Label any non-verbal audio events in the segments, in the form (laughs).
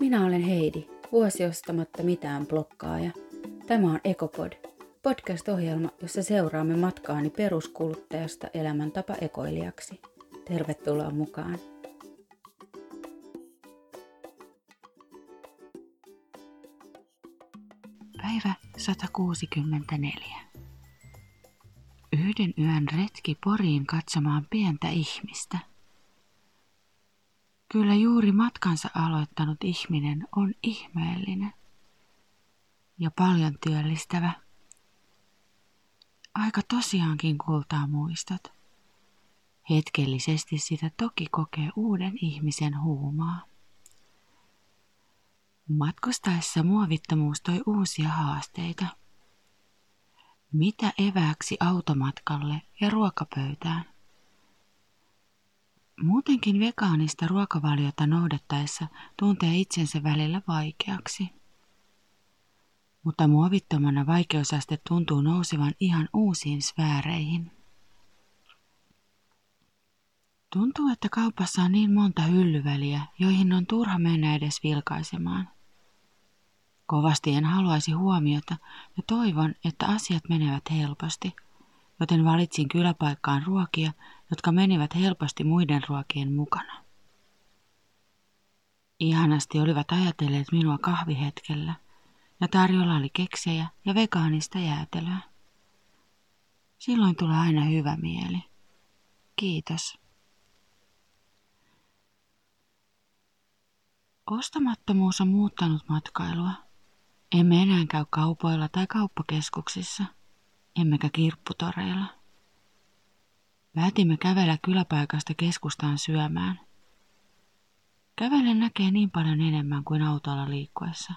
Minä olen Heidi, vuosi ostamatta mitään blokkaaja. Tämä on Ekopod, podcast-ohjelma, jossa seuraamme matkaani peruskuluttajasta elämäntapa ekoilijaksi. Tervetuloa mukaan! Päivä 164. Yhden yön retki Poriin katsomaan pientä ihmistä. Kyllä juuri matkansa aloittanut ihminen on ihmeellinen ja paljon työllistävä. Aika tosiaankin kultaa muistot. Hetkellisesti sitä toki kokee uuden ihmisen huumaa. Matkustaessa muovittomuus toi uusia haasteita. Mitä evääksi automatkalle ja ruokapöytään? Muutenkin vegaanista ruokavaliota noudattaessa tuntee itsensä välillä vaikeaksi. Mutta muovittomana vaikeusaste tuntuu nousevan ihan uusiin sfääreihin. Tuntuu, että kaupassa on niin monta hyllyväliä, joihin on turha mennä edes vilkaisemaan. Kovasti en haluaisi huomiota ja toivon, että asiat menevät helposti, joten valitsin kyläpaikkaan ruokia, jotka menivät helposti muiden ruokien mukana. Ihanasti olivat ajatelleet minua kahvihetkellä, ja tarjolla oli keksejä ja vegaanista jäätelöä. Silloin tulee aina hyvä mieli. Kiitos. Ostamattomuus on muuttanut matkailua. Emme enää käy kaupoilla tai kauppakeskuksissa, emmekä kirpputoreilla. Päätimme kävellä kyläpaikasta keskustaan syömään. Kävellen näkee niin paljon enemmän kuin autolla liikkuessa.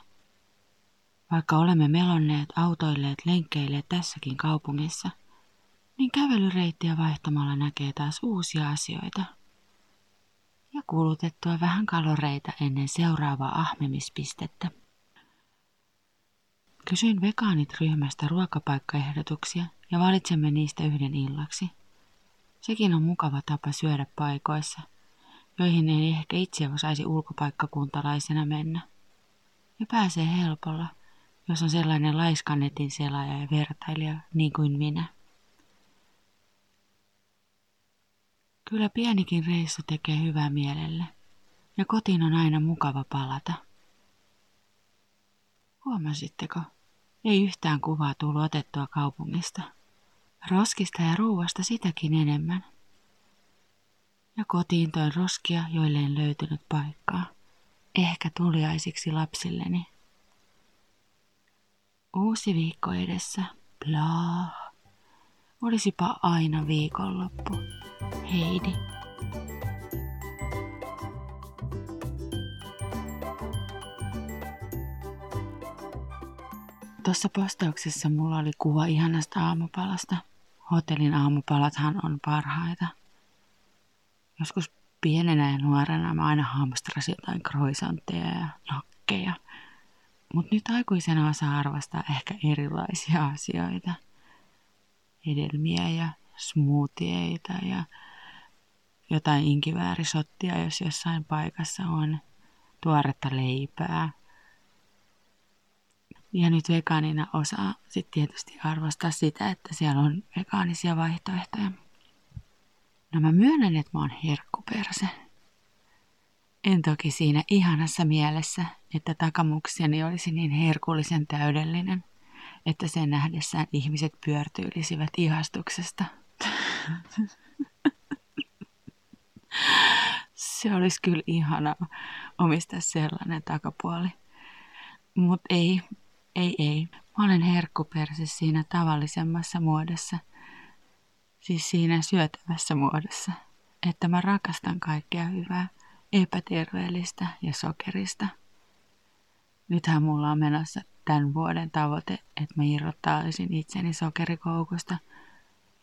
Vaikka olemme melonneet, autoilleet, lenkkeilleet tässäkin kaupungissa, niin kävelyreittiä vaihtamalla näkee taas uusia asioita. Ja kulutettua vähän kaloreita ennen seuraavaa ahmimispistettä. Kysyin vegaanit ryhmästä ruokapaikkaehdotuksia ja valitsemme niistä yhden illaksi. Sekin on mukava tapa syödä paikoissa, joihin ei ehkä itse osaisi ulkopaikkakuntalaisena mennä. Ja pääsee helpolla, jos on sellainen laiskanetin selaaja ja vertailija niin kuin minä. Kyllä pienikin reissu tekee hyvää mielelle, ja kotiin on aina mukava palata. Huomasitteko? Ei yhtään kuvaa tullut otettua kaupungista. Roskista ja ruuasta sitäkin enemmän. Ja kotiin toin roskia, joille en löytynyt paikkaa. Ehkä tuliaisiksi lapsilleni. Uusi viikko edessä. Blah. Olisipa aina viikonloppu. Heidi. Tuossa postauksessa mulla oli kuva ihanasta aamupalasta. Hotellin aamupalathan on parhaita. Joskus pienenä ja nuorena mä aina hamstrasin jotain kroisantteja ja nakkeja. Mutta nyt aikuisena osaa arvostaa ehkä erilaisia asioita. Hedelmiä ja smoothieita ja jotain inkiväärisottia, jos jossain paikassa on tuoretta leipää – ja nyt vegaanina osaa sitten tietysti arvostaa sitä, että siellä on vegaanisia vaihtoehtoja. No mä myönnän, että mä oon herkkuperse. En toki siinä ihanassa mielessä, että takamukseni olisi niin herkullisen täydellinen, että sen nähdessään ihmiset pyörtyilisivät ihastuksesta. Se olisi kyllä ihana omistaa sellainen takapuoli. Mutta ei, ei, ei. Mä olen herkkuperse siinä tavallisemmassa muodossa. Siis siinä syötävässä muodossa. Että mä rakastan kaikkea hyvää, epäterveellistä ja sokerista. Nythän mulla on menossa tämän vuoden tavoite, että mä irrottaisin itseni sokerikoukusta.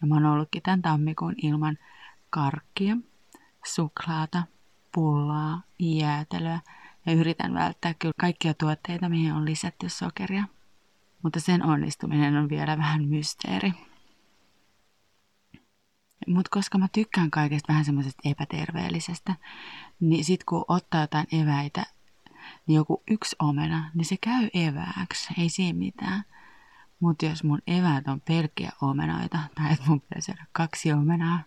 Ja mä oon ollutkin tämän tammikuun ilman karkkia, suklaata, pullaa, jäätelöä ja yritän välttää kyllä kaikkia tuotteita, mihin on lisätty sokeria. Mutta sen onnistuminen on vielä vähän mysteeri. Mutta koska mä tykkään kaikesta vähän semmoisesta epäterveellisestä, niin sit kun ottaa jotain eväitä niin joku yksi omena, niin se käy evääksi, ei siinä mitään. Mutta jos mun eväät on pelkkiä omenaita, tai että mun pitäisi syödä kaksi omenaa,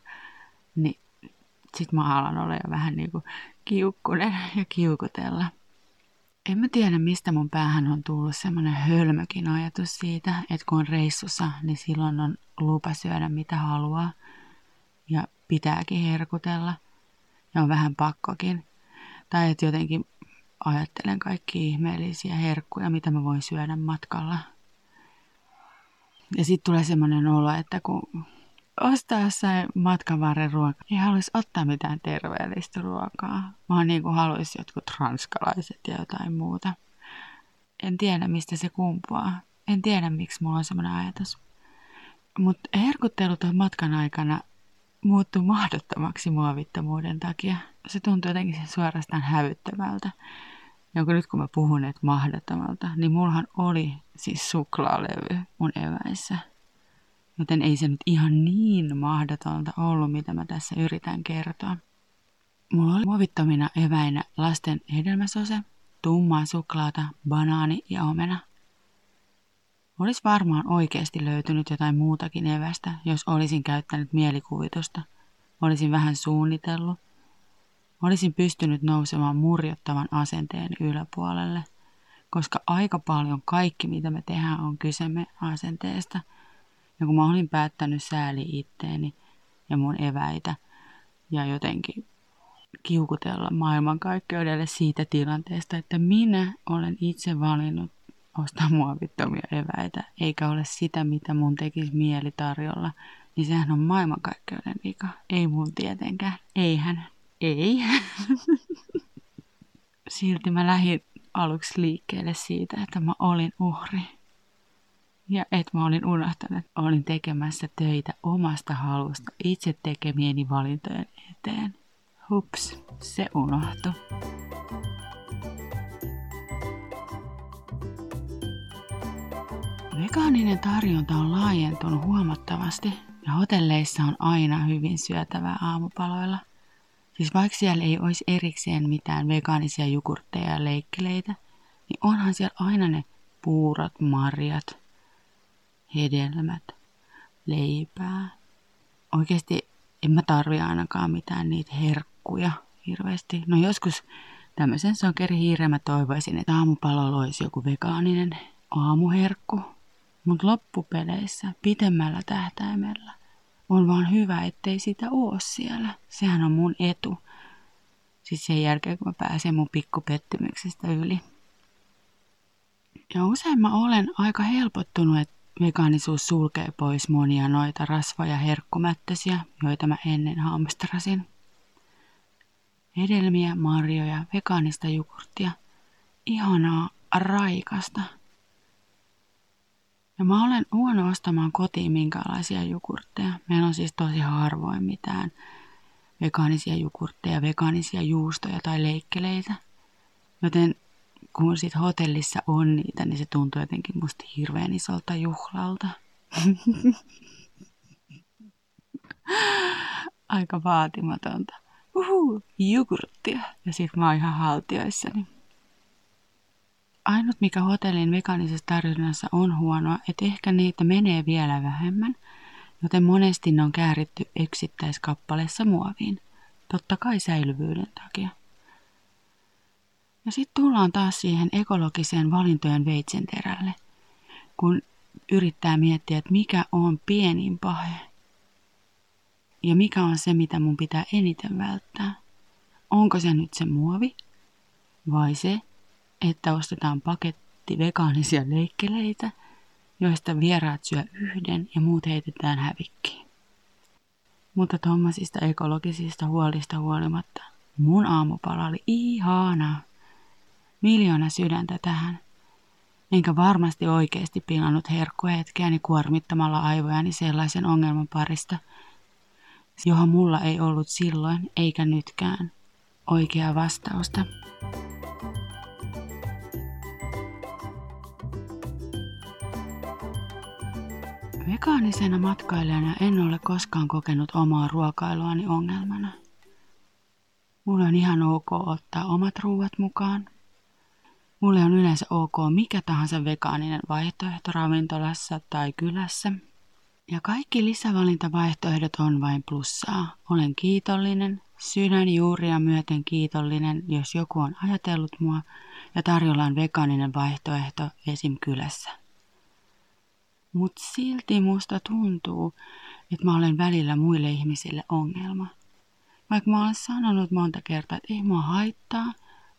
niin sit mä alan olla jo vähän niinku kiukkunen ja kiukutella. En mä tiedä, mistä mun päähän on tullut semmoinen hölmökin ajatus siitä, että kun on reissussa, niin silloin on lupa syödä mitä haluaa. Ja pitääkin herkutella. Ja on vähän pakkokin. Tai että jotenkin ajattelen kaikki ihmeellisiä herkkuja, mitä mä voin syödä matkalla. Ja sitten tulee semmoinen olo, että kun ostaa jossain matkan varren ruokaa, ei haluaisi ottaa mitään terveellistä ruokaa, vaan niin kuin haluaisi jotkut ranskalaiset ja jotain muuta. En tiedä, mistä se kumpuaa. En tiedä, miksi mulla on semmoinen ajatus. Mutta herkuttelu tuon matkan aikana muuttui mahdottomaksi muovittomuuden takia. Se tuntui jotenkin suorastaan hävyttävältä. Ja nyt kun mä puhun, että mahdottomalta, niin mullahan oli siis suklaalevy mun eväissä. Joten ei se nyt ihan niin mahdotonta ollut, mitä mä tässä yritän kertoa. Mulla oli muovittomina eväinä lasten hedelmäsose, tummaa suklaata, banaani ja omena. Olisi varmaan oikeasti löytynyt jotain muutakin evästä, jos olisin käyttänyt mielikuvitusta. Olisin vähän suunnitellut. Olisin pystynyt nousemaan murjottavan asenteen yläpuolelle, koska aika paljon kaikki, mitä me tehdään, on kysemme asenteesta – ja kun mä olin päättänyt sääli itteeni ja mun eväitä ja jotenkin kiukutella maailmankaikkeudelle siitä tilanteesta, että minä olen itse valinnut ostaa muovittomia eväitä, eikä ole sitä, mitä mun tekisi mieli tarjolla, niin sehän on maailmankaikkeuden vika. Ei mun tietenkään. Eihän. Ei. (laughs) Silti mä lähdin aluksi liikkeelle siitä, että mä olin uhri. Ja että mä olin unohtanut, että olin tekemässä töitä omasta halusta itse tekemieni valintojen eteen. Hups, se unohtui. Vegaaninen tarjonta on laajentunut huomattavasti ja hotelleissa on aina hyvin syötävää aamupaloilla. Siis vaikka siellä ei olisi erikseen mitään vegaanisia jukurtteja ja leikkeleitä, niin onhan siellä aina ne puurot, marjat, hedelmät, leipää. Oikeasti en mä tarvi ainakaan mitään niitä herkkuja hirveästi. No joskus tämmöisen sokerihiireen mä toivoisin, että aamupalolla olisi joku vegaaninen aamuherkku. Mutta loppupeleissä, pitemmällä tähtäimellä, on vaan hyvä, ettei sitä oo siellä. Sehän on mun etu. Siis sen jälkeen, kun mä pääsen mun pikkupettymyksestä yli. Ja usein mä olen aika helpottunut, että Vegaanisuus sulkee pois monia noita rasva- ja herkkumättösiä, joita mä ennen hamstrasin. Hedelmiä, marjoja, vegaanista jogurttia. Ihanaa, raikasta. Ja mä olen huono ostamaan kotiin minkälaisia jogurtteja. Meillä on siis tosi harvoin mitään vegaanisia jogurtteja, vegaanisia juustoja tai leikkeleitä. Joten kun sit hotellissa on niitä, niin se tuntuu jotenkin musta hirveän isolta juhlalta. (laughs) Aika vaatimatonta. Uhu, jogurttia. Ja sit mä oon ihan haltioissani. Ainut mikä hotellin vegaanisessa tarjonnassa on huonoa, että ehkä niitä menee vielä vähemmän, joten monesti ne on kääritty yksittäiskappaleessa muoviin. Totta kai säilyvyyden takia. Ja sitten tullaan taas siihen ekologiseen valintojen veitsenterälle, kun yrittää miettiä, että mikä on pienin pahe ja mikä on se, mitä mun pitää eniten välttää. Onko se nyt se muovi vai se, että ostetaan paketti vegaanisia leikkeleitä, joista vieraat syö yhden ja muut heitetään hävikkiin. Mutta tuommoisista ekologisista huolista huolimatta mun aamupala oli ihanaa miljoona sydäntä tähän. Enkä varmasti oikeasti pilannut herkkuhetkeäni kuormittamalla aivojani sellaisen ongelman parista, johon mulla ei ollut silloin eikä nytkään oikeaa vastausta. Vegaanisena matkailijana en ole koskaan kokenut omaa ruokailuani ongelmana. Mulla on ihan ok ottaa omat ruuat mukaan, Mulle on yleensä ok mikä tahansa vegaaninen vaihtoehto ravintolassa tai kylässä. Ja kaikki lisävalintavaihtoehdot on vain plussaa. Olen kiitollinen, sydän juuria myöten kiitollinen, jos joku on ajatellut mua ja tarjolla on vegaaninen vaihtoehto esim. kylässä. Mut silti musta tuntuu, että mä olen välillä muille ihmisille ongelma. Vaikka mä olen sanonut monta kertaa, että ei mua haittaa,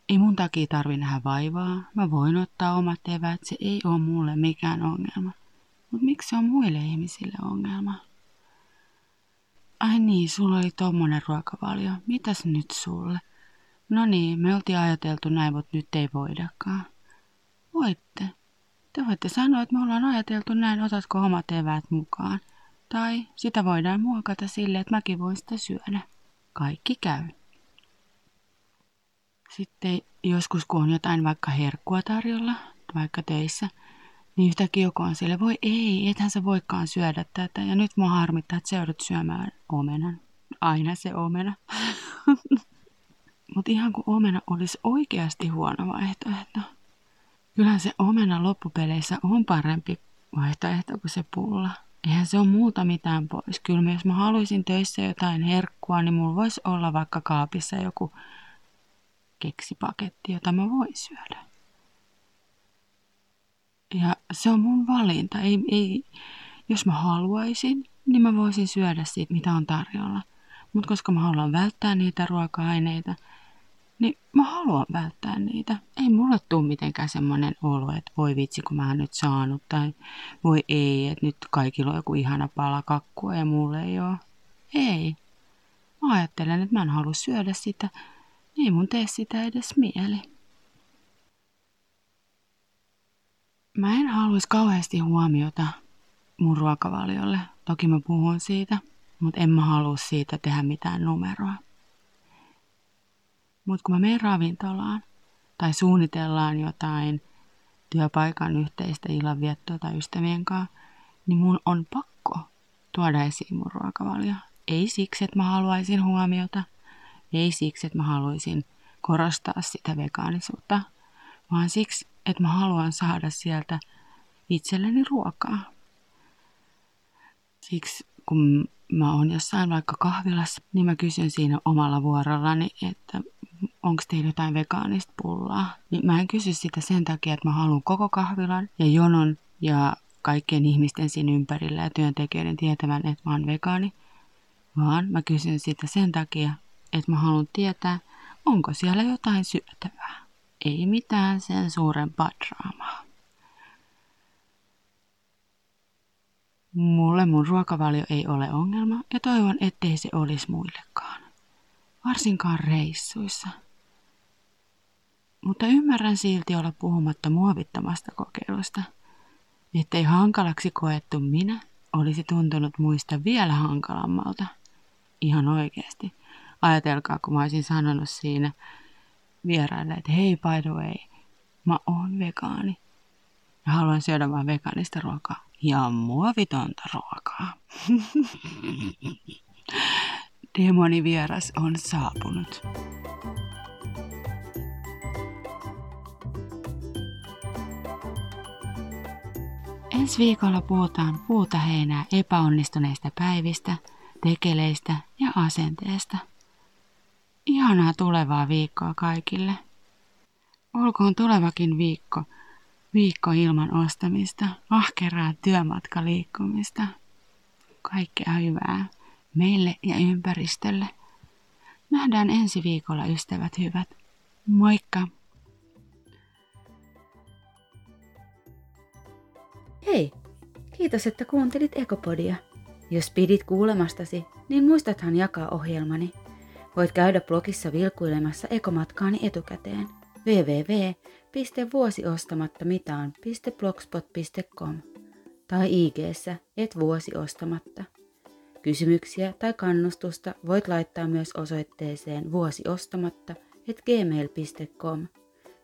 ei mun takia tarvi nähdä vaivaa, mä voin ottaa omat eväät, se ei ole mulle mikään ongelma. Mutta miksi se on muille ihmisille ongelma? Ai niin, sulla oli tommonen ruokavalio. Mitäs nyt sulle? No niin, me oltiin ajateltu näin, mutta nyt ei voidakaan. Voitte. Te voitte sanoa, että me ollaan ajateltu näin, otatko omat eväät mukaan. Tai sitä voidaan muokata sille, että mäkin voin sitä syödä. Kaikki käy. Sitten joskus, kun on jotain vaikka herkkua tarjolla, vaikka töissä, niin yhtäkkiä joku on sille, voi ei, ethän sä voikaan syödä tätä. Ja nyt mua harmittaa, että sä joudut syömään omenan. Aina se omena. (laughs) Mutta ihan kuin omena olisi oikeasti huono vaihtoehto. Kyllähän se omena loppupeleissä on parempi vaihtoehto kuin se pulla. Eihän se ole muuta mitään pois. Kyllä jos mä haluaisin töissä jotain herkkua, niin mulla voisi olla vaikka kaapissa joku keksipaketti, jota mä voin syödä. Ja se on mun valinta. Ei, ei, jos mä haluaisin, niin mä voisin syödä siitä, mitä on tarjolla. Mutta koska mä haluan välttää niitä ruoka-aineita, niin mä haluan välttää niitä. Ei mulle tule mitenkään semmoinen olo, että voi vitsi, kun mä oon nyt saanut. Tai voi ei, että nyt kaikilla on joku ihana pala kakkua ja mulle ei ole. Ei. Mä ajattelen, että mä en halua syödä sitä. Niin mun tee sitä edes mieli. Mä en haluaisi kauheasti huomiota mun ruokavaliolle. Toki mä puhun siitä, mutta en mä halua siitä tehdä mitään numeroa. Mutta kun mä menen ravintolaan tai suunnitellaan jotain työpaikan yhteistä illanviettoa tai ystävien kanssa, niin mun on pakko tuoda esiin mun ruokavalio. Ei siksi, että mä haluaisin huomiota, ei siksi, että mä haluaisin korostaa sitä vegaanisuutta, vaan siksi, että mä haluan saada sieltä itselleni ruokaa. Siksi kun mä oon jossain vaikka kahvilassa, niin mä kysyn siinä omalla vuorollani, että onko teillä jotain vegaanista pullaa. Niin mä en kysy sitä sen takia, että mä haluan koko kahvilan ja jonon ja kaikkien ihmisten siinä ympärillä ja työntekijöiden tietävän, että mä oon vegaani. Vaan mä kysyn sitä sen takia, että mä haluan tietää, onko siellä jotain syötävää. Ei mitään sen suurempaa draamaa. Mulle mun ruokavalio ei ole ongelma ja toivon, ettei se olisi muillekaan. Varsinkaan reissuissa. Mutta ymmärrän silti olla puhumatta muovittamasta kokeilusta. Ettei hankalaksi koettu minä olisi tuntunut muista vielä hankalammalta. Ihan oikeasti. Ajatelkaa, kun mä olisin sanonut siinä vieraille, että hei by the way, mä oon vegaani. Ja haluan syödä vain vegaanista ruokaa. Ja muovitonta ruokaa. (laughs) Demonivieras on saapunut. Ensi viikolla puhutaan puuta heinää epäonnistuneista päivistä, tekeleistä ja asenteesta. Ihanaa tulevaa viikkoa kaikille. Olkoon tulevakin viikko viikko ilman ostamista, ahkeraa työmatkaliikkumista. Kaikkea hyvää meille ja ympäristölle. Nähdään ensi viikolla, ystävät hyvät. Moikka! Hei! Kiitos, että kuuntelit Ekopodia. Jos pidit kuulemastasi, niin muistathan jakaa ohjelmani. Voit käydä blogissa vilkuilemassa ekomatkaani etukäteen. www.vuosiostamattamitään.blogspot.com tai ig et vuosiostamatta. Kysymyksiä tai kannustusta voit laittaa myös osoitteeseen vuosiostamatta et gmail.com.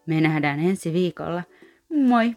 Me nähdään ensi viikolla. Moi!